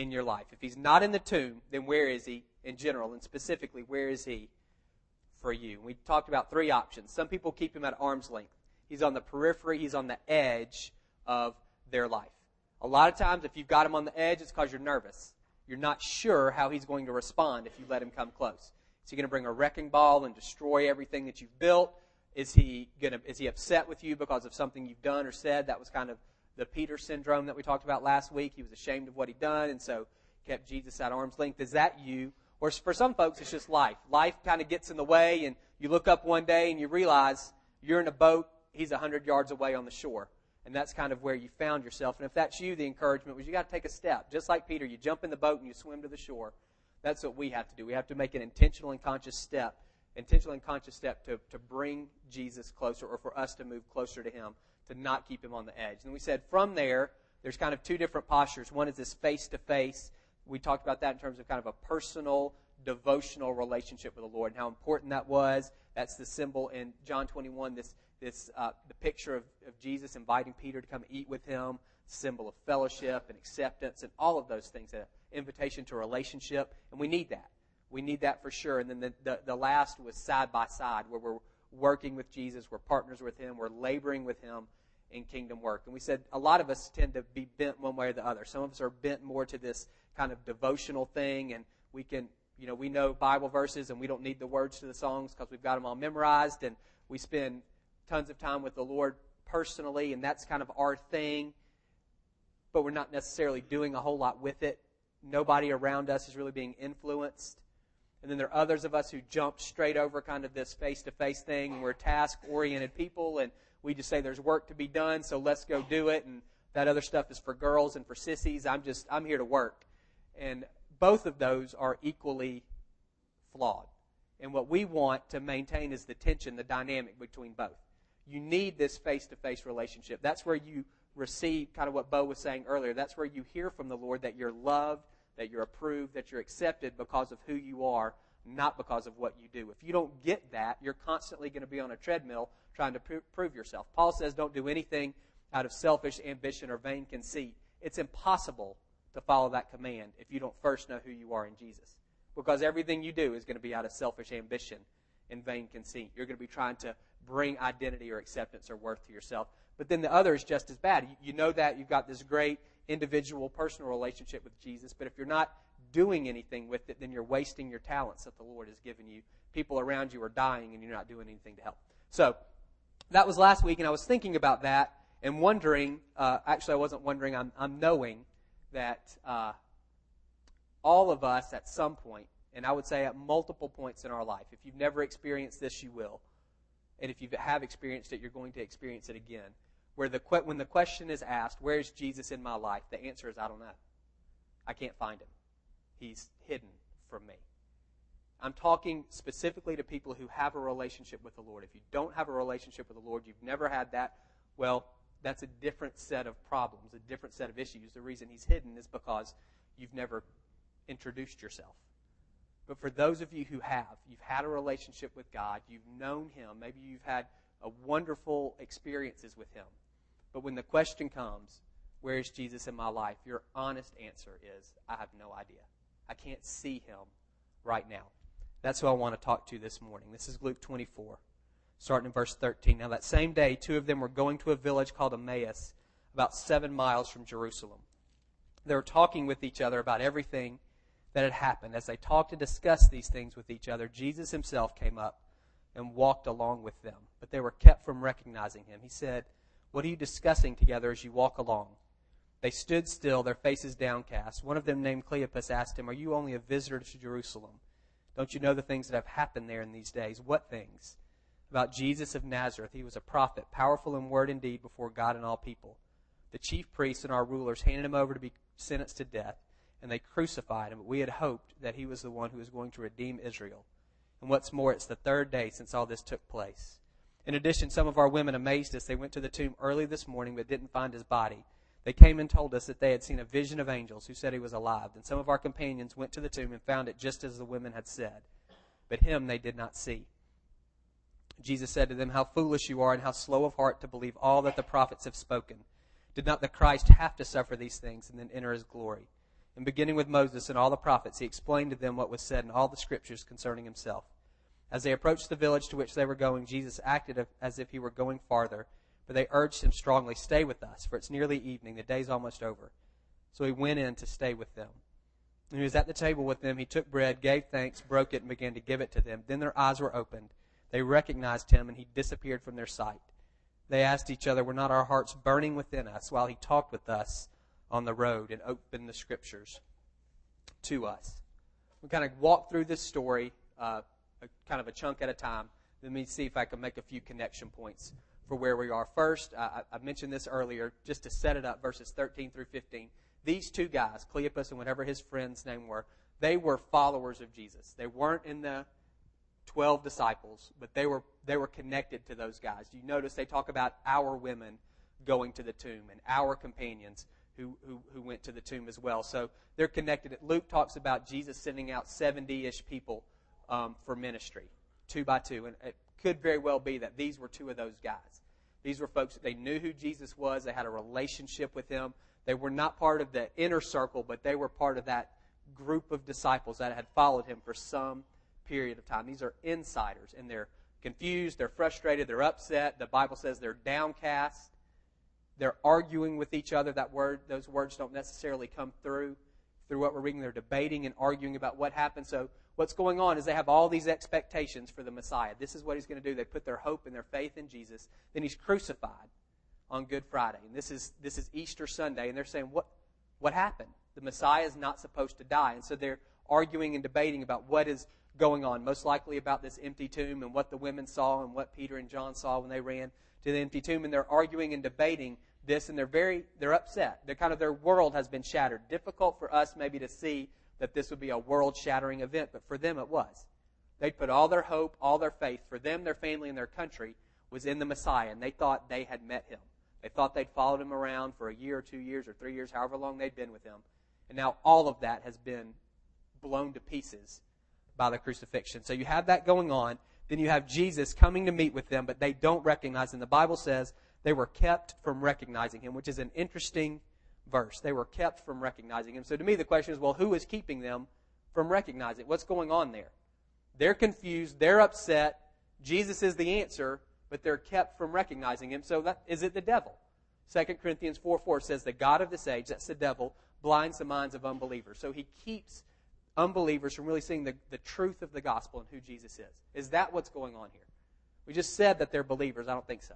in your life? If he's not in the tomb, then where is he in general? And specifically, where is he for you? We talked about three options. Some people keep him at arm's length. He's on the periphery, he's on the edge of their life. A lot of times, if you've got him on the edge, it's because you're nervous. You're not sure how he's going to respond if you let him come close. Is he going to bring a wrecking ball and destroy everything that you've built? Is he going to, is he upset with you because of something you've done or said? That was kind of the Peter syndrome that we talked about last week. He was ashamed of what he'd done and so kept Jesus at arm's length. Is that you? Or for some folks, it's just life. Life kind of gets in the way and you look up one day and you realize you're in a boat, he's a hundred yards away on the shore. And that's kind of where you found yourself. And if that's you, the encouragement was you got to take a step. Just like Peter, you jump in the boat and you swim to the shore. That's what we have to do. We have to make an intentional and conscious step, intentional and conscious step to, to bring Jesus closer or for us to move closer to him, to not keep him on the edge. And we said from there, there's kind of two different postures. One is this face to face. We talked about that in terms of kind of a personal, devotional relationship with the Lord and how important that was. That's the symbol in John 21, this, this uh, the picture of, of Jesus inviting Peter to come eat with him, symbol of fellowship and acceptance and all of those things, an invitation to relationship. And we need that. We need that for sure. And then the, the, the last was side by side, where we're working with Jesus, we're partners with Him, we're laboring with Him in kingdom work. And we said a lot of us tend to be bent one way or the other. Some of us are bent more to this kind of devotional thing, and we can, you know, we know Bible verses and we don't need the words to the songs because we've got them all memorized, and we spend tons of time with the Lord personally, and that's kind of our thing, but we're not necessarily doing a whole lot with it. Nobody around us is really being influenced. And then there are others of us who jump straight over kind of this face to face thing, and we're task oriented people, and we just say there's work to be done, so let's go do it. And that other stuff is for girls and for sissies. I'm just, I'm here to work. And both of those are equally flawed. And what we want to maintain is the tension, the dynamic between both. You need this face to face relationship. That's where you receive kind of what Bo was saying earlier. That's where you hear from the Lord that you're loved, that you're approved, that you're accepted because of who you are, not because of what you do. If you don't get that, you're constantly going to be on a treadmill trying to prove yourself. Paul says, don't do anything out of selfish ambition or vain conceit. It's impossible to follow that command if you don't first know who you are in Jesus. Because everything you do is going to be out of selfish ambition and vain conceit. You're going to be trying to bring identity or acceptance or worth to yourself. But then the other is just as bad. You know that you've got this great individual, personal relationship with Jesus, but if you're not doing anything with it, then you're wasting your talents that the Lord has given you. People around you are dying and you're not doing anything to help. So, that was last week, and I was thinking about that and wondering. Uh, actually, I wasn't wondering. I'm, I'm knowing that uh, all of us, at some point, and I would say at multiple points in our life, if you've never experienced this, you will, and if you have experienced it, you're going to experience it again. Where the when the question is asked, "Where's Jesus in my life?" the answer is, "I don't know. I can't find him. He's hidden from me." I'm talking specifically to people who have a relationship with the Lord. If you don't have a relationship with the Lord, you've never had that, well, that's a different set of problems, a different set of issues. The reason he's hidden is because you've never introduced yourself. But for those of you who have, you've had a relationship with God, you've known him, maybe you've had wonderful experiences with him. But when the question comes, where is Jesus in my life? Your honest answer is, I have no idea. I can't see him right now. That's who I want to talk to this morning. This is Luke 24, starting in verse 13. Now, that same day, two of them were going to a village called Emmaus, about seven miles from Jerusalem. They were talking with each other about everything that had happened. As they talked and discussed these things with each other, Jesus himself came up and walked along with them. But they were kept from recognizing him. He said, What are you discussing together as you walk along? They stood still, their faces downcast. One of them, named Cleopas, asked him, Are you only a visitor to Jerusalem? Don't you know the things that have happened there in these days? What things? About Jesus of Nazareth. He was a prophet, powerful in word and deed before God and all people. The chief priests and our rulers handed him over to be sentenced to death, and they crucified him. But we had hoped that he was the one who was going to redeem Israel. And what's more, it's the third day since all this took place. In addition, some of our women amazed us. They went to the tomb early this morning but didn't find his body. They came and told us that they had seen a vision of angels who said he was alive. And some of our companions went to the tomb and found it just as the women had said. But him they did not see. Jesus said to them, How foolish you are and how slow of heart to believe all that the prophets have spoken. Did not the Christ have to suffer these things and then enter his glory? And beginning with Moses and all the prophets, he explained to them what was said in all the scriptures concerning himself. As they approached the village to which they were going, Jesus acted as if he were going farther, but they urged him strongly, Stay with us, for it's nearly evening, the day's almost over. So he went in to stay with them. When he was at the table with them, he took bread, gave thanks, broke it, and began to give it to them. Then their eyes were opened. They recognized him, and he disappeared from their sight. They asked each other, Were not our hearts burning within us while he talked with us on the road and opened the scriptures to us? We kind of walk through this story, uh, kind of a chunk at a time. Let me see if I can make a few connection points for where we are. First, I, I mentioned this earlier, just to set it up, verses 13 through 15. These two guys, Cleopas and whatever his friend's name were, they were followers of Jesus. They weren't in the 12 disciples, but they were, they were connected to those guys. You notice they talk about our women going to the tomb and our companions who, who, who went to the tomb as well. So they're connected. Luke talks about Jesus sending out 70 ish people um, for ministry, two by two. And could very well be that these were two of those guys. These were folks that they knew who Jesus was, they had a relationship with him. They were not part of the inner circle, but they were part of that group of disciples that had followed him for some period of time. These are insiders, and they're confused, they're frustrated, they're upset. The Bible says they're downcast. They're arguing with each other. That word, those words don't necessarily come through through what we're reading. They're debating and arguing about what happened. So what's going on is they have all these expectations for the Messiah. This is what he's going to do. They put their hope and their faith in Jesus. Then he's crucified on Good Friday. And this is this is Easter Sunday, and they're saying, What what happened? The Messiah is not supposed to die. And so they're arguing and debating about what is going on, most likely about this empty tomb and what the women saw and what Peter and John saw when they ran to the empty tomb. And they're arguing and debating this, and they're very they're upset. They're kind of their world has been shattered. Difficult for us maybe to see that this would be a world shattering event, but for them it was. They'd put all their hope, all their faith, for them, their family, and their country was in the Messiah, and they thought they had met him. They thought they'd followed him around for a year or two years or three years, however long they'd been with him. And now all of that has been blown to pieces by the crucifixion. So you have that going on. Then you have Jesus coming to meet with them, but they don't recognize him. The Bible says they were kept from recognizing him, which is an interesting verse. They were kept from recognizing him. So to me, the question is well, who is keeping them from recognizing? What's going on there? They're confused. They're upset. Jesus is the answer, but they're kept from recognizing him. So that, is it the devil? 2 Corinthians 4 4 says, The God of this age, that's the devil, blinds the minds of unbelievers. So he keeps unbelievers from really seeing the, the truth of the gospel and who Jesus is. Is that what's going on here? We just said that they're believers. I don't think so.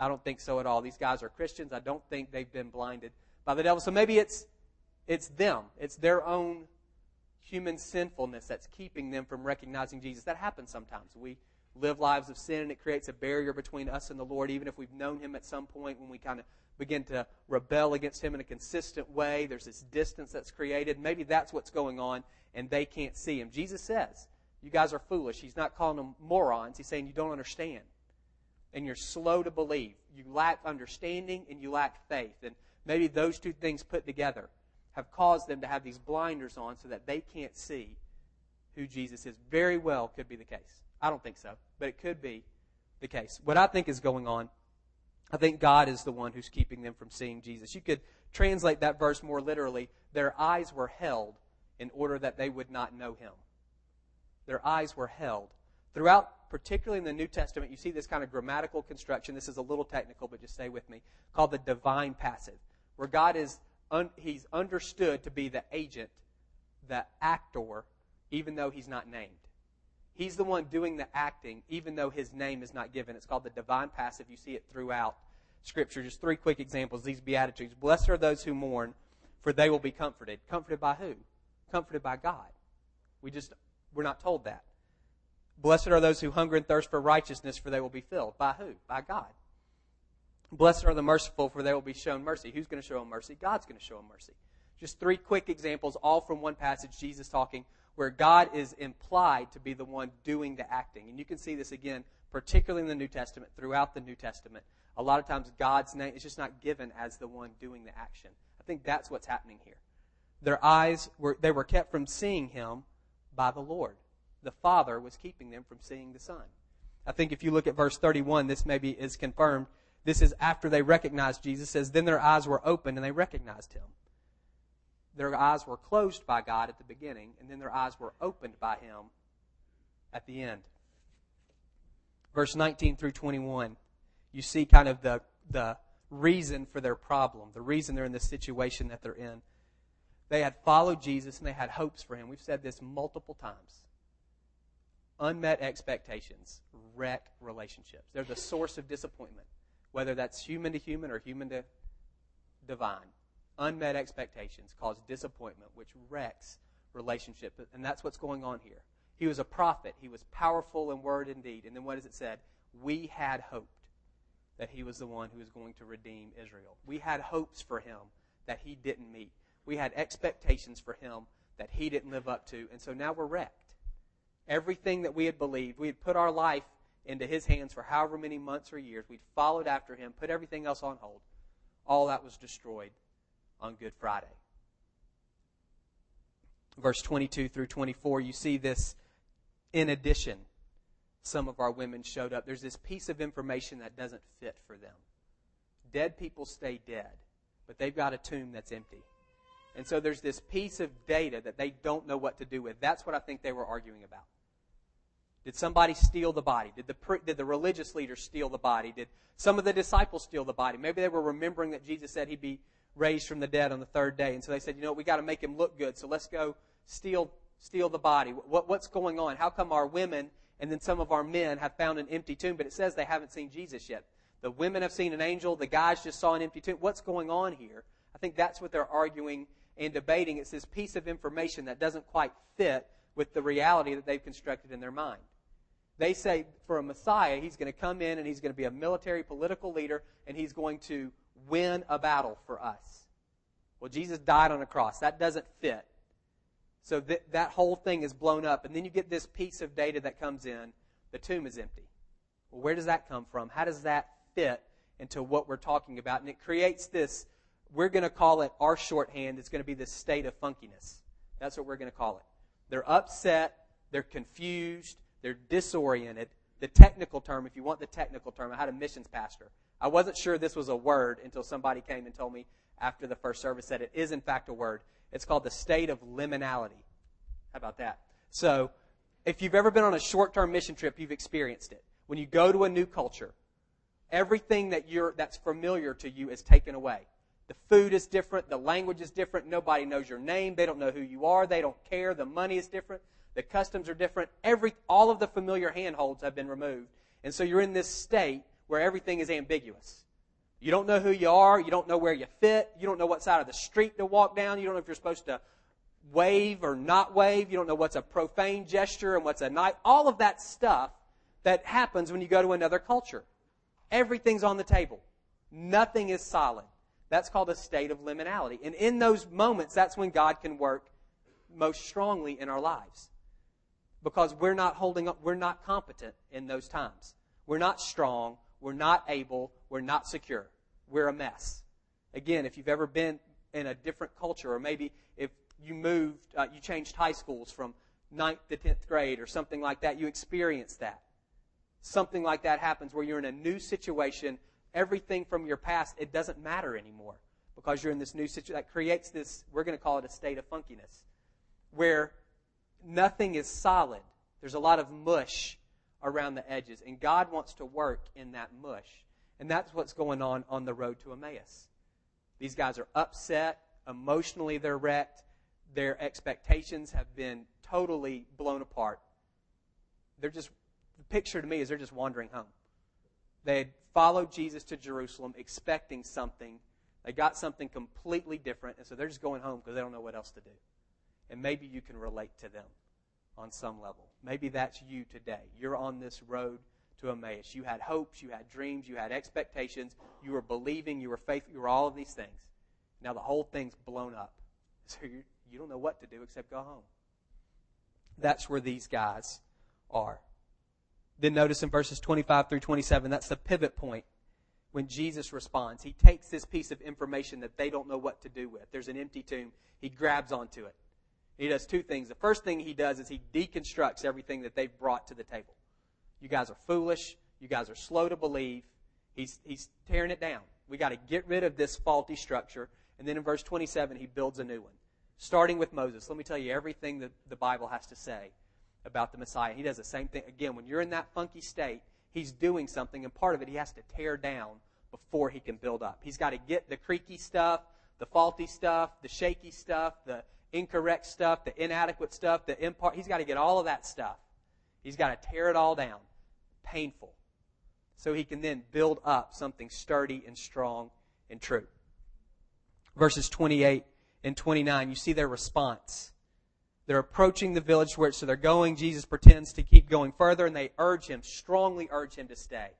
I don't think so at all. These guys are Christians. I don't think they've been blinded by the devil. So maybe it's it's them. It's their own human sinfulness that's keeping them from recognizing Jesus. That happens sometimes. We live lives of sin and it creates a barrier between us and the Lord, even if we've known Him at some point when we kind of begin to rebel against Him in a consistent way. There's this distance that's created. Maybe that's what's going on and they can't see Him. Jesus says, You guys are foolish. He's not calling them morons. He's saying you don't understand. And you're slow to believe. You lack understanding and you lack faith. And maybe those two things put together have caused them to have these blinders on so that they can't see who Jesus is. Very well could be the case. I don't think so, but it could be the case. What I think is going on, I think God is the one who's keeping them from seeing Jesus. You could translate that verse more literally. Their eyes were held in order that they would not know him. Their eyes were held. Throughout, particularly in the New Testament, you see this kind of grammatical construction. This is a little technical, but just stay with me. Called the divine passive, where God is un, he's understood to be the agent, the actor, even though he's not named. He's the one doing the acting, even though his name is not given. It's called the divine passive. You see it throughout Scripture. Just three quick examples. These Beatitudes. Blessed are those who mourn, for they will be comforted. Comforted by who? Comforted by God. We just, we're not told that. Blessed are those who hunger and thirst for righteousness, for they will be filled. By who? By God. Blessed are the merciful, for they will be shown mercy. Who's going to show them mercy? God's going to show them mercy. Just three quick examples, all from one passage, Jesus talking where God is implied to be the one doing the acting. And you can see this again, particularly in the New Testament, throughout the New Testament. A lot of times God's name is just not given as the one doing the action. I think that's what's happening here. Their eyes were they were kept from seeing him by the Lord. The Father was keeping them from seeing the Son. I think if you look at verse 31, this maybe is confirmed. This is after they recognized Jesus, says, Then their eyes were opened and they recognized him their eyes were closed by God at the beginning, and then their eyes were opened by Him at the end. Verse 19 through 21, you see kind of the, the reason for their problem, the reason they're in the situation that they're in. They had followed Jesus and they had hopes for Him. We've said this multiple times. Unmet expectations wreck relationships. They're the source of disappointment, whether that's human to human or human to divine. Unmet expectations cause disappointment, which wrecks relationship. And that's what's going on here. He was a prophet. He was powerful in word and deed. And then what does it said? We had hoped that he was the one who was going to redeem Israel. We had hopes for him that he didn't meet. We had expectations for him that he didn't live up to. And so now we're wrecked. Everything that we had believed, we had put our life into his hands for however many months or years. We'd followed after him, put everything else on hold. All that was destroyed on Good Friday. Verse 22 through 24, you see this in addition. Some of our women showed up. There's this piece of information that doesn't fit for them. Dead people stay dead, but they've got a tomb that's empty. And so there's this piece of data that they don't know what to do with. That's what I think they were arguing about. Did somebody steal the body? Did the, did the religious leaders steal the body? Did some of the disciples steal the body? Maybe they were remembering that Jesus said he'd be raised from the dead on the third day. And so they said, you know, we got to make him look good. So let's go steal, steal the body. What, what's going on? How come our women and then some of our men have found an empty tomb, but it says they haven't seen Jesus yet? The women have seen an angel. The guys just saw an empty tomb. What's going on here? I think that's what they're arguing and debating. It's this piece of information that doesn't quite fit with the reality that they've constructed in their mind. They say for a Messiah, he's going to come in and he's going to be a military political leader and he's going to win a battle for us. Well, Jesus died on a cross. That doesn't fit. So th- that whole thing is blown up. And then you get this piece of data that comes in the tomb is empty. Well, where does that come from? How does that fit into what we're talking about? And it creates this, we're going to call it our shorthand, it's going to be this state of funkiness. That's what we're going to call it. They're upset, they're confused, they're disoriented. The technical term, if you want the technical term, I had a missions pastor I wasn't sure this was a word until somebody came and told me after the first service that it is, in fact, a word. It's called the state of liminality. How about that? So, if you've ever been on a short term mission trip, you've experienced it. When you go to a new culture, everything that you're, that's familiar to you is taken away. The food is different, the language is different, nobody knows your name, they don't know who you are, they don't care, the money is different, the customs are different, every, all of the familiar handholds have been removed. And so you're in this state where everything is ambiguous. You don't know who you are. You don't know where you fit. You don't know what side of the street to walk down. You don't know if you're supposed to wave or not wave. You don't know what's a profane gesture and what's a night. All of that stuff that happens when you go to another culture. Everything's on the table. Nothing is solid. That's called a state of liminality. And in those moments, that's when God can work most strongly in our lives. Because we're not holding up, we're not competent in those times. We're not strong. We're not able. We're not secure. We're a mess. Again, if you've ever been in a different culture, or maybe if you moved, uh, you changed high schools from ninth to 10th grade or something like that, you experience that. Something like that happens where you're in a new situation. Everything from your past, it doesn't matter anymore because you're in this new situation. That creates this, we're going to call it a state of funkiness, where nothing is solid. There's a lot of mush around the edges. And God wants to work in that mush. And that's what's going on on the road to Emmaus. These guys are upset. Emotionally, they're wrecked. Their expectations have been totally blown apart. They're just, the picture to me is they're just wandering home. They had followed Jesus to Jerusalem expecting something. They got something completely different, and so they're just going home because they don't know what else to do. And maybe you can relate to them on some level. Maybe that's you today. You're on this road to Emmaus. You had hopes, you had dreams, you had expectations, you were believing, you were faithful, you were all of these things. Now the whole thing's blown up. So you, you don't know what to do except go home. That's where these guys are. Then notice in verses 25 through 27, that's the pivot point when Jesus responds. He takes this piece of information that they don't know what to do with. There's an empty tomb. He grabs onto it. He does two things. The first thing he does is he deconstructs everything that they've brought to the table. You guys are foolish. You guys are slow to believe. He's, he's tearing it down. We got to get rid of this faulty structure. And then in verse 27, he builds a new one. starting with Moses. Let me tell you everything that the Bible has to say about the Messiah. He does the same thing. Again, when you're in that funky state, he's doing something, and part of it he has to tear down before he can build up. He's got to get the creaky stuff, the faulty stuff, the shaky stuff, the incorrect stuff, the inadequate stuff, the impart. He's got to get all of that stuff. He's got to tear it all down. Painful. So he can then build up something sturdy and strong and true. Verses 28 and 29, you see their response. They're approaching the village where so they're going. Jesus pretends to keep going further, and they urge him, strongly urge him to stay.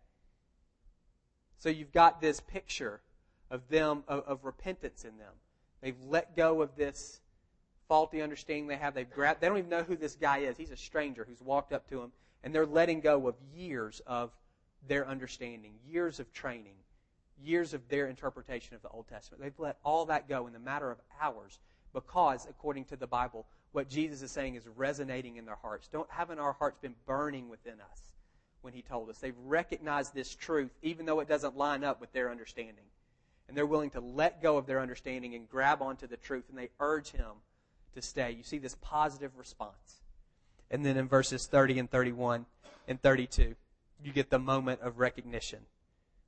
So you've got this picture of them, of, of repentance in them. They've let go of this faulty understanding they have. They've grabbed, they don't even know who this guy is. He's a stranger who's walked up to them, and they're letting go of years of their understanding, years of training, years of their interpretation of the Old Testament. They've let all that go in the matter of hours because, according to the Bible, what Jesus is saying is resonating in their hearts. Don't haven't our hearts been burning within us when he told us? They've recognized this truth even though it doesn't line up with their understanding. And they're willing to let go of their understanding and grab onto the truth and they urge him to stay. You see this positive response. And then in verses 30 and 31 and 32, you get the moment of recognition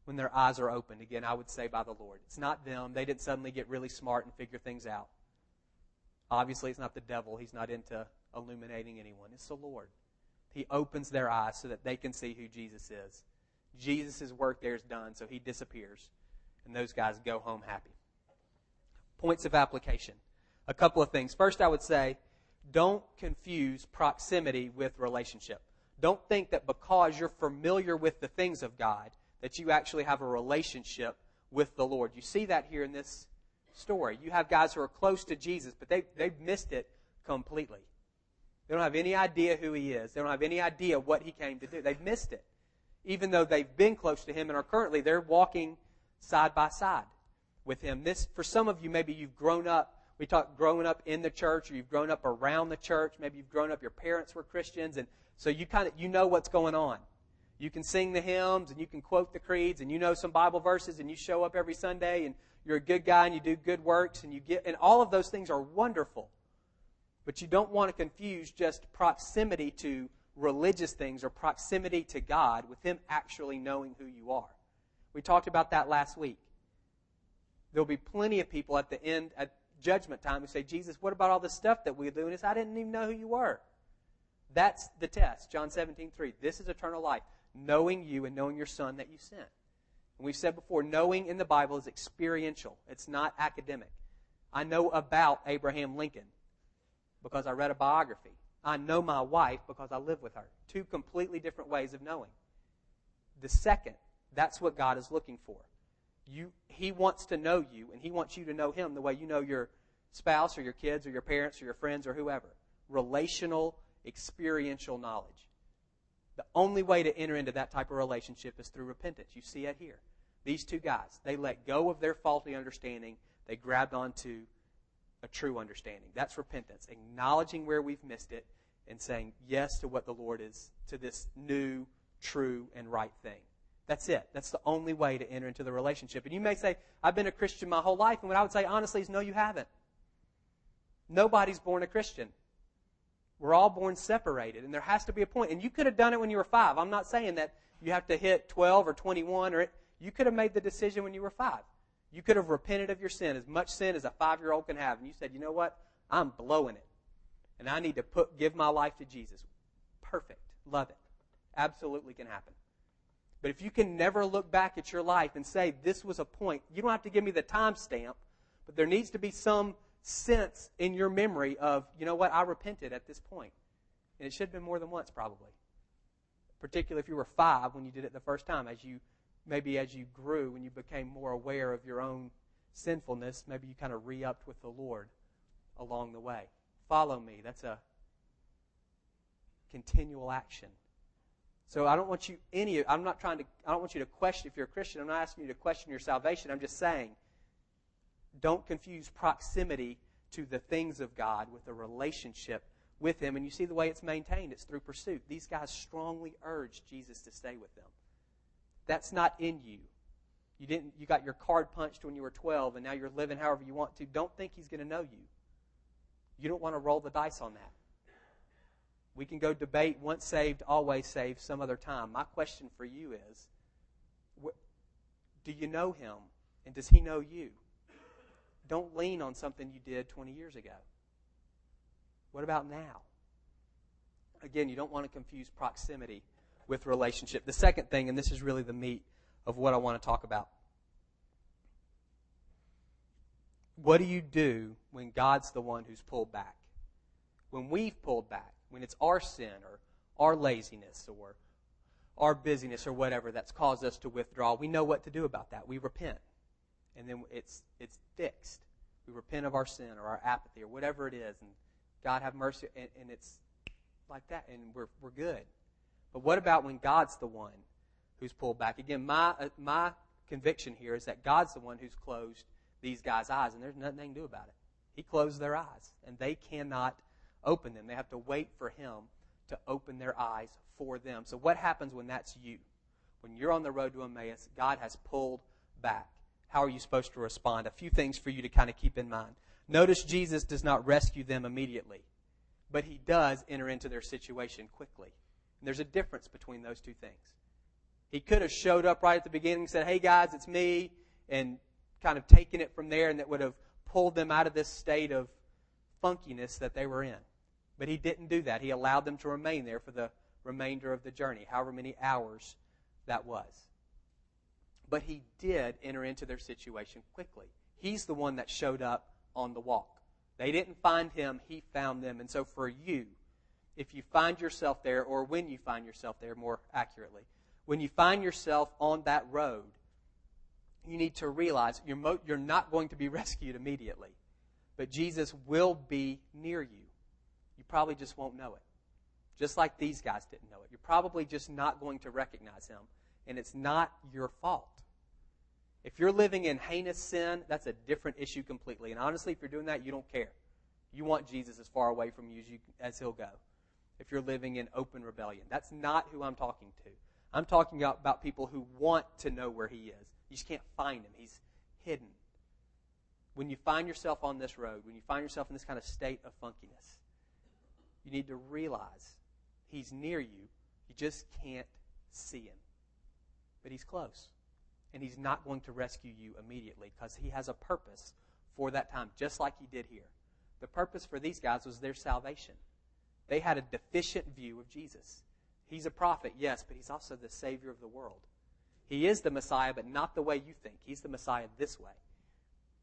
when their eyes are opened. Again, I would say by the Lord. It's not them. They didn't suddenly get really smart and figure things out. Obviously, it's not the devil. He's not into illuminating anyone. It's the Lord. He opens their eyes so that they can see who Jesus is. Jesus' work there is done, so he disappears. And those guys go home happy. Points of application. A couple of things. First, I would say, don't confuse proximity with relationship. Don't think that because you're familiar with the things of God, that you actually have a relationship with the Lord. You see that here in this story. You have guys who are close to Jesus, but they, they've missed it completely. They don't have any idea who he is. They don't have any idea what he came to do. They've missed it. Even though they've been close to him and are currently, they're walking side by side with him. This, for some of you, maybe you've grown up, we talk growing up in the church, or you've grown up around the church. Maybe you've grown up, your parents were Christians, and so you kind of, you know what's going on. You can sing the hymns and you can quote the creeds and you know some Bible verses and you show up every Sunday and you're a good guy and you do good works and you get, and all of those things are wonderful. But you don't want to confuse just proximity to religious things or proximity to God with Him actually knowing who you are. We talked about that last week. There'll be plenty of people at the end, at judgment time, who say, Jesus, what about all the stuff that we do? And it's, I didn't even know who you were. That's the test. John 17, 3. This is eternal life, knowing you and knowing your Son that you sent. And we've said before, knowing in the Bible is experiential, it's not academic. I know about Abraham Lincoln because I read a biography. I know my wife because I live with her. Two completely different ways of knowing. The second, that's what God is looking for. You, he wants to know you, and He wants you to know Him the way you know your spouse or your kids or your parents or your friends or whoever. Relational, experiential knowledge. The only way to enter into that type of relationship is through repentance. You see it here. These two guys, they let go of their faulty understanding. They grabbed onto a true understanding. That's repentance, acknowledging where we've missed it and saying yes to what the Lord is, to this new, true, and right thing. That's it. That's the only way to enter into the relationship. And you may say, I've been a Christian my whole life. And what I would say, honestly, is no, you haven't. Nobody's born a Christian. We're all born separated, and there has to be a point. And you could have done it when you were five. I'm not saying that you have to hit 12 or 21, or it, you could have made the decision when you were five. You could have repented of your sin, as much sin as a five year old can have, and you said, you know what? I'm blowing it. And I need to put, give my life to Jesus. Perfect. Love it. Absolutely can happen. But if you can never look back at your life and say, this was a point, you don't have to give me the time stamp, but there needs to be some sense in your memory of, you know what, I repented at this point. And it should have been more than once, probably. Particularly if you were five when you did it the first time. As you, maybe as you grew and you became more aware of your own sinfulness, maybe you kind of re upped with the Lord along the way. Follow me. That's a continual action. So I don't want you any I'm not trying to I don't want you to question if you're a Christian. I'm not asking you to question your salvation. I'm just saying don't confuse proximity to the things of God with a relationship with Him. And you see the way it's maintained it's through pursuit. These guys strongly urged Jesus to stay with them. That's not in you. You didn't you got your card punched when you were 12 and now you're living however you want to. Don't think he's going to know you. You don't want to roll the dice on that. We can go debate once saved, always saved some other time. My question for you is do you know him? And does he know you? Don't lean on something you did 20 years ago. What about now? Again, you don't want to confuse proximity with relationship. The second thing, and this is really the meat of what I want to talk about. What do you do when God's the one who's pulled back? When we've pulled back, when it's our sin or our laziness or our busyness or whatever that's caused us to withdraw, we know what to do about that. We repent. And then it's it's fixed. We repent of our sin or our apathy or whatever it is, and God have mercy, and, and it's like that, and we're we're good. But what about when God's the one who's pulled back? Again, my uh, my conviction here is that God's the one who's closed these guys' eyes, and there's nothing they can do about it. He closed their eyes, and they cannot open them. They have to wait for Him to open their eyes for them. So, what happens when that's you? When you're on the road to Emmaus, God has pulled back. How are you supposed to respond? A few things for you to kind of keep in mind. Notice Jesus does not rescue them immediately, but he does enter into their situation quickly. And there's a difference between those two things. He could have showed up right at the beginning and said, Hey guys, it's me, and kind of taken it from there, and that would have pulled them out of this state of funkiness that they were in. But he didn't do that. He allowed them to remain there for the remainder of the journey, however many hours that was. But he did enter into their situation quickly. He's the one that showed up on the walk. They didn't find him, he found them. And so for you, if you find yourself there, or when you find yourself there more accurately, when you find yourself on that road, you need to realize you're, mo- you're not going to be rescued immediately, but Jesus will be near you. Probably just won't know it. Just like these guys didn't know it. You're probably just not going to recognize him, and it's not your fault. If you're living in heinous sin, that's a different issue completely. And honestly, if you're doing that, you don't care. You want Jesus as far away from you as, you, as he'll go. If you're living in open rebellion, that's not who I'm talking to. I'm talking about people who want to know where he is. You just can't find him. He's hidden. When you find yourself on this road, when you find yourself in this kind of state of funkiness, you need to realize He's near you. You just can't see Him. But He's close. And He's not going to rescue you immediately because He has a purpose for that time, just like He did here. The purpose for these guys was their salvation. They had a deficient view of Jesus. He's a prophet, yes, but He's also the Savior of the world. He is the Messiah, but not the way you think. He's the Messiah this way,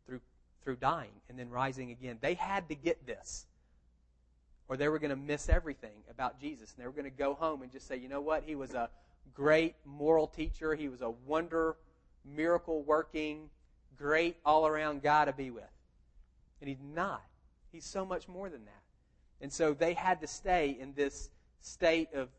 through, through dying and then rising again. They had to get this or they were going to miss everything about Jesus. And they were going to go home and just say, you know what? He was a great moral teacher. He was a wonder, miracle working, great all around guy to be with. And he's not. He's so much more than that. And so they had to stay in this state of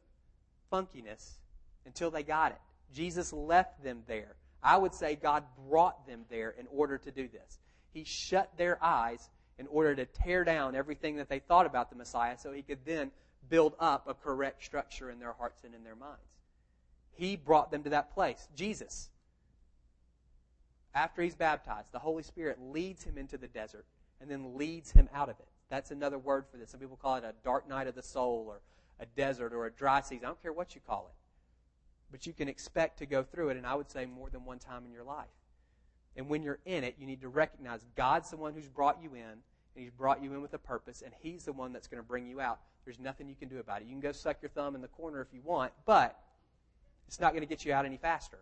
funkiness until they got it. Jesus left them there. I would say God brought them there in order to do this. He shut their eyes in order to tear down everything that they thought about the Messiah so he could then build up a correct structure in their hearts and in their minds. He brought them to that place. Jesus, after he's baptized, the Holy Spirit leads him into the desert and then leads him out of it. That's another word for this. Some people call it a dark night of the soul or a desert or a dry season. I don't care what you call it. But you can expect to go through it, and I would say more than one time in your life. And when you're in it, you need to recognize God's the one who's brought you in, and He's brought you in with a purpose, and He's the one that's going to bring you out. There's nothing you can do about it. You can go suck your thumb in the corner if you want, but it's not going to get you out any faster.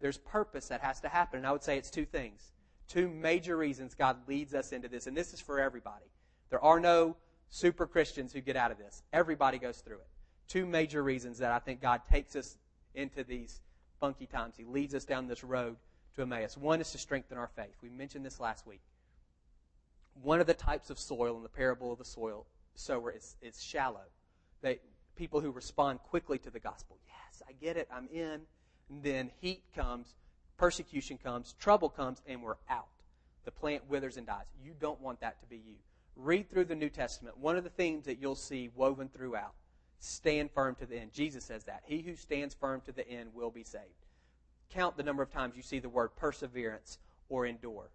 There's purpose that has to happen, and I would say it's two things. Two major reasons God leads us into this, and this is for everybody. There are no super Christians who get out of this. Everybody goes through it. Two major reasons that I think God takes us into these funky times. He leads us down this road to Emmaus. One is to strengthen our faith. We mentioned this last week one of the types of soil in the parable of the soil sower is, is shallow. They, people who respond quickly to the gospel. Yes, I get it. I'm in. And then heat comes, persecution comes, trouble comes, and we're out. The plant withers and dies. You don't want that to be you. Read through the New Testament. One of the themes that you'll see woven throughout stand firm to the end. Jesus says that. He who stands firm to the end will be saved. Count the number of times you see the word perseverance or endure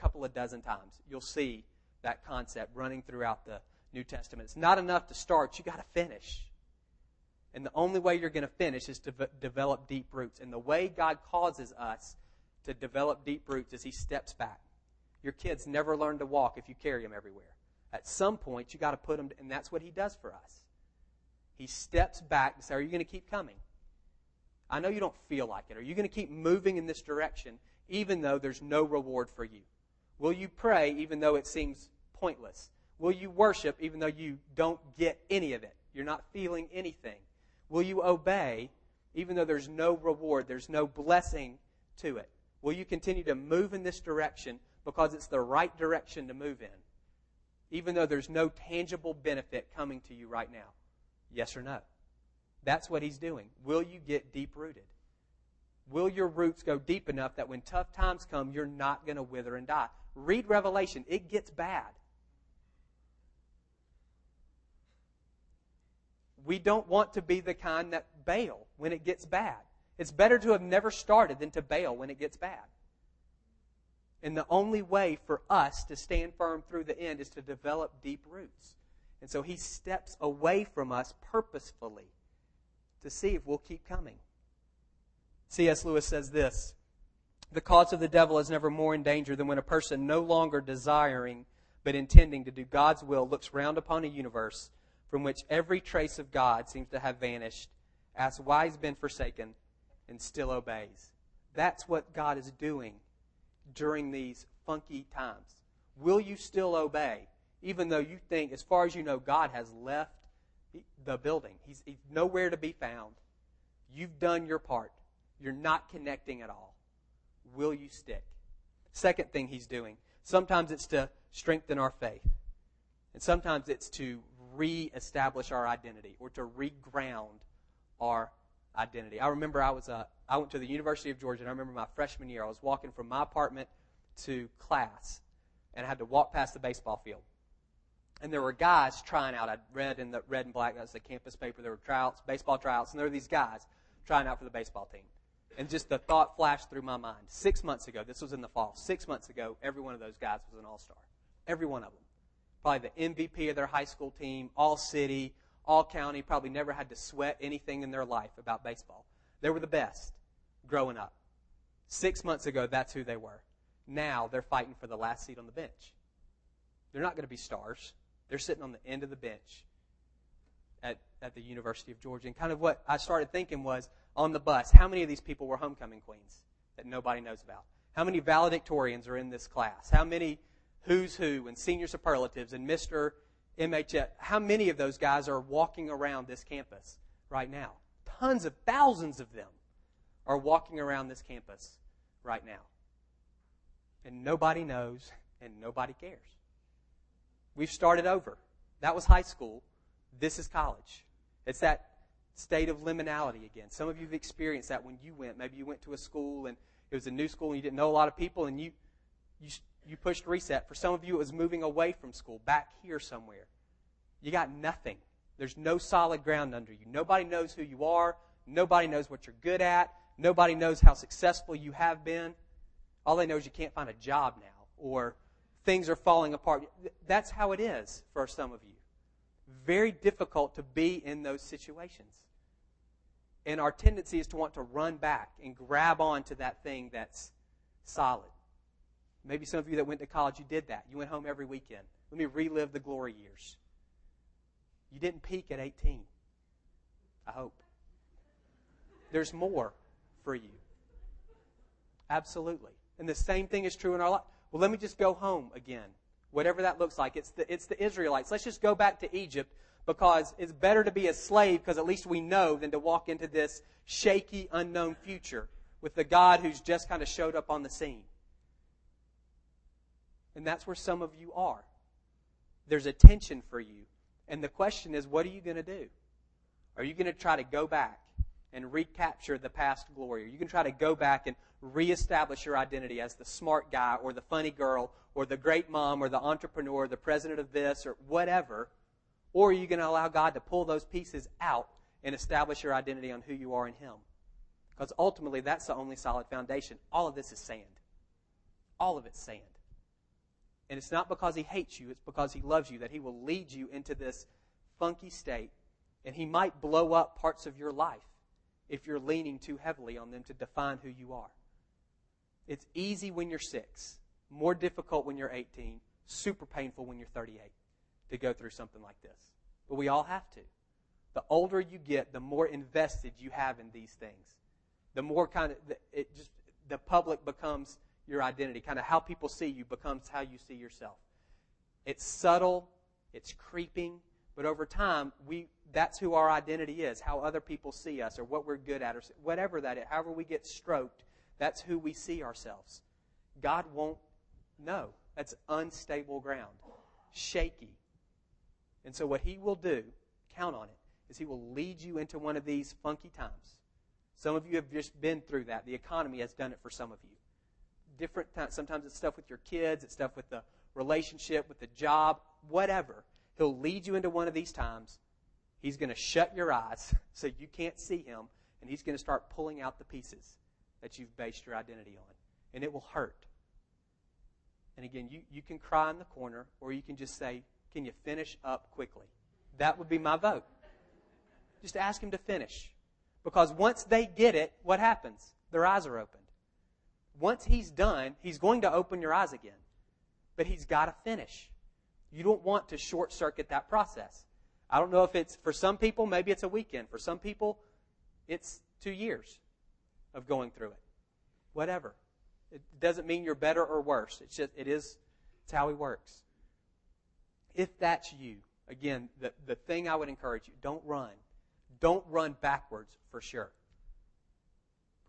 couple of dozen times, you'll see that concept running throughout the New Testament. It's not enough to start, you got to finish. And the only way you're going to finish is to v- develop deep roots. And the way God causes us to develop deep roots is He steps back. Your kids never learn to walk if you carry them everywhere. At some point, you got to put them, and that's what He does for us. He steps back and says, Are you going to keep coming? I know you don't feel like it. Are you going to keep moving in this direction even though there's no reward for you? Will you pray even though it seems pointless? Will you worship even though you don't get any of it? You're not feeling anything. Will you obey even though there's no reward, there's no blessing to it? Will you continue to move in this direction because it's the right direction to move in, even though there's no tangible benefit coming to you right now? Yes or no? That's what he's doing. Will you get deep rooted? Will your roots go deep enough that when tough times come, you're not going to wither and die? Read Revelation. It gets bad. We don't want to be the kind that bail when it gets bad. It's better to have never started than to bail when it gets bad. And the only way for us to stand firm through the end is to develop deep roots. And so he steps away from us purposefully to see if we'll keep coming. C.S. Lewis says this The cause of the devil is never more in danger than when a person no longer desiring but intending to do God's will looks round upon a universe from which every trace of God seems to have vanished, asks why he's been forsaken, and still obeys. That's what God is doing during these funky times. Will you still obey, even though you think, as far as you know, God has left the building? He's, he's nowhere to be found. You've done your part. You're not connecting at all. Will you stick? Second thing he's doing. Sometimes it's to strengthen our faith. And sometimes it's to reestablish our identity or to reground our identity. I remember I was uh, I went to the University of Georgia, and I remember my freshman year. I was walking from my apartment to class, and I had to walk past the baseball field. And there were guys trying out. I read in the red and black. That's the campus paper. There were tryouts, baseball tryouts, and there were these guys trying out for the baseball team. And just the thought flashed through my mind. Six months ago, this was in the fall. Six months ago, every one of those guys was an all-star. Every one of them. Probably the MVP of their high school team, all city, all county, probably never had to sweat anything in their life about baseball. They were the best growing up. Six months ago, that's who they were. Now they're fighting for the last seat on the bench. They're not going to be stars. They're sitting on the end of the bench at, at the University of Georgia. And kind of what I started thinking was on the bus, how many of these people were homecoming queens that nobody knows about? How many valedictorians are in this class? How many who's who and senior superlatives and Mr. MHS. How many of those guys are walking around this campus right now? Tons of thousands of them are walking around this campus right now. And nobody knows and nobody cares. We've started over. That was high school. This is college. It's that state of liminality again. Some of you have experienced that when you went. Maybe you went to a school and it was a new school and you didn't know a lot of people and you, you you pushed reset. For some of you, it was moving away from school, back here somewhere. You got nothing. There's no solid ground under you. Nobody knows who you are. Nobody knows what you're good at. Nobody knows how successful you have been. All they know is you can't find a job now, or things are falling apart. That's how it is for some of you. Very difficult to be in those situations. And our tendency is to want to run back and grab on to that thing that's solid. Maybe some of you that went to college, you did that. You went home every weekend. Let me relive the glory years. You didn't peak at 18. I hope. There's more for you. Absolutely. And the same thing is true in our life. Well, let me just go home again. Whatever that looks like. It's the, it's the Israelites. Let's just go back to Egypt because it's better to be a slave because at least we know than to walk into this shaky, unknown future with the God who's just kind of showed up on the scene. And that's where some of you are. There's a tension for you. And the question is, what are you going to do? Are you going to try to go back and recapture the past glory? Are you going to try to go back and reestablish your identity as the smart guy or the funny girl or the great mom or the entrepreneur or the president of this or whatever? Or are you going to allow God to pull those pieces out and establish your identity on who you are in Him? Because ultimately, that's the only solid foundation. All of this is sand. All of it's sand. And it's not because he hates you, it's because he loves you that he will lead you into this funky state. And he might blow up parts of your life if you're leaning too heavily on them to define who you are. It's easy when you're six, more difficult when you're 18, super painful when you're 38 to go through something like this. But we all have to. The older you get, the more invested you have in these things. The more kind of it just the public becomes your identity. Kind of how people see you becomes how you see yourself. It's subtle, it's creeping, but over time we that's who our identity is, how other people see us or what we're good at or whatever that is. However we get stroked, that's who we see ourselves. God won't know. That's unstable ground, shaky. And so what he will do, count on it, is he will lead you into one of these funky times. Some of you have just been through that. The economy has done it for some of you. Different times. Sometimes it's stuff with your kids, it's stuff with the relationship, with the job, whatever. He'll lead you into one of these times. He's going to shut your eyes so you can't see him, and he's going to start pulling out the pieces that you've based your identity on. And it will hurt. And again, you, you can cry in the corner, or you can just say, Can you finish up quickly? That would be my vote. Just ask him to finish. Because once they get it, what happens? Their eyes are opened. Once he's done, he's going to open your eyes again. But he's got to finish. You don't want to short circuit that process. I don't know if it's, for some people, maybe it's a weekend. For some people, it's two years of going through it. Whatever. It doesn't mean you're better or worse. It's just, it is, it's how he works. If that's you, again, the, the thing I would encourage you, don't run. Don't run backwards for sure.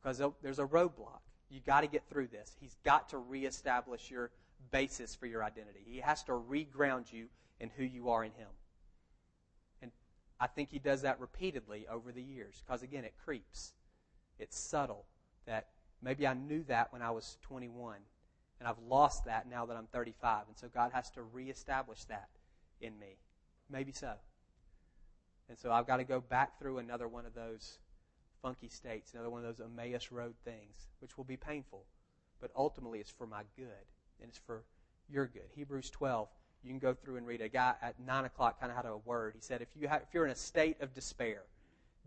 Because there's a roadblock. You've got to get through this. He's got to reestablish your basis for your identity. He has to reground you in who you are in Him. And I think He does that repeatedly over the years. Because again, it creeps. It's subtle that maybe I knew that when I was 21. And I've lost that now that I'm 35. And so God has to reestablish that in me. Maybe so. And so I've got to go back through another one of those funky states, another one of those Emmaus Road things, which will be painful. But ultimately, it's for my good, and it's for your good. Hebrews 12, you can go through and read. A guy at 9 o'clock kind of had a word. He said, if, you have, if you're in a state of despair,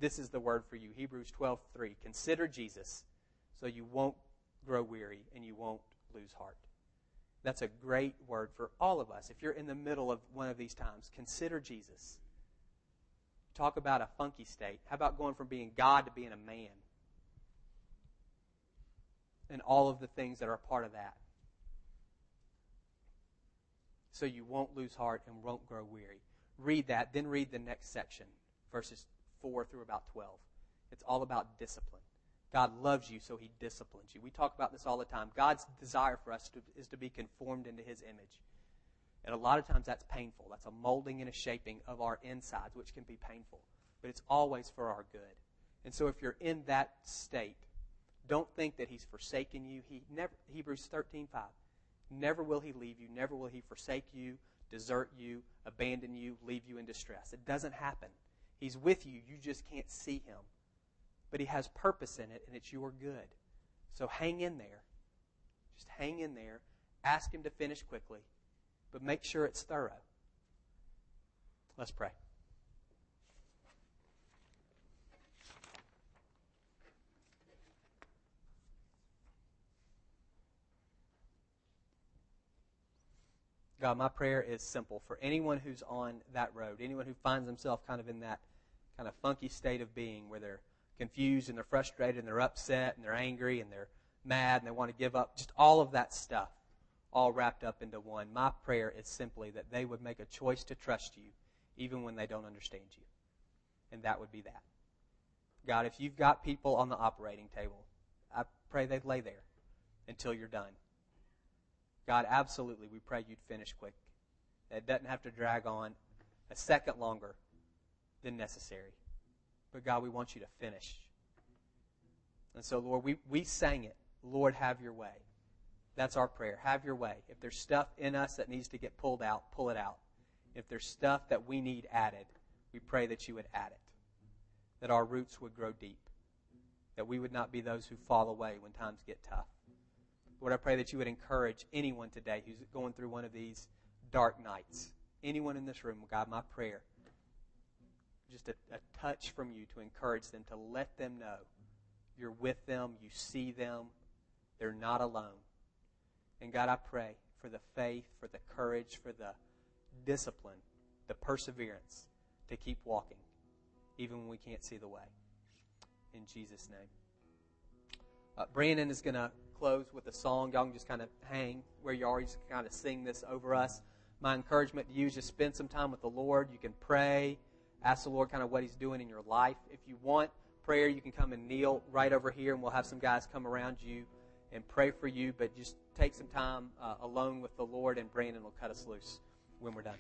this is the word for you. Hebrews 12, 3. Consider Jesus so you won't grow weary and you won't lose heart. That's a great word for all of us. If you're in the middle of one of these times, consider Jesus. Talk about a funky state. How about going from being God to being a man? And all of the things that are part of that. So you won't lose heart and won't grow weary. Read that, then read the next section, verses 4 through about 12. It's all about discipline. God loves you, so he disciplines you. We talk about this all the time. God's desire for us to, is to be conformed into his image. And a lot of times that's painful. That's a molding and a shaping of our insides, which can be painful. But it's always for our good. And so if you're in that state, don't think that he's forsaken you. He never Hebrews 13:5. Never will he leave you, never will he forsake you, desert you, abandon you, leave you in distress. It doesn't happen. He's with you, you just can't see him but He has purpose in it, and it's your good. So hang in there. Just hang in there. Ask Him to finish quickly, but make sure it's thorough. Let's pray. God, my prayer is simple for anyone who's on that road, anyone who finds themselves kind of in that kind of funky state of being where they're confused and they're frustrated and they're upset and they're angry and they're mad and they want to give up. Just all of that stuff all wrapped up into one. My prayer is simply that they would make a choice to trust you even when they don't understand you. And that would be that. God, if you've got people on the operating table, I pray they'd lay there until you're done. God, absolutely, we pray you'd finish quick. That it doesn't have to drag on a second longer than necessary. But God, we want you to finish. And so, Lord, we, we sang it. Lord, have your way. That's our prayer. Have your way. If there's stuff in us that needs to get pulled out, pull it out. If there's stuff that we need added, we pray that you would add it. That our roots would grow deep. That we would not be those who fall away when times get tough. Lord, I pray that you would encourage anyone today who's going through one of these dark nights. Anyone in this room, God, my prayer, just a, a touch from you to encourage them, to let them know you're with them, you see them, they're not alone. And God, I pray for the faith, for the courage, for the discipline, the perseverance to keep walking, even when we can't see the way. In Jesus' name. Uh, Brandon is going to close with a song. Y'all can just kind of hang where you are. Just kind of sing this over us. My encouragement to you is just spend some time with the Lord. You can pray, ask the Lord kind of what He's doing in your life. If you want prayer, you can come and kneel right over here, and we'll have some guys come around you and pray for you. But just take some time uh, alone with the Lord, and Brandon will cut us loose when we're done.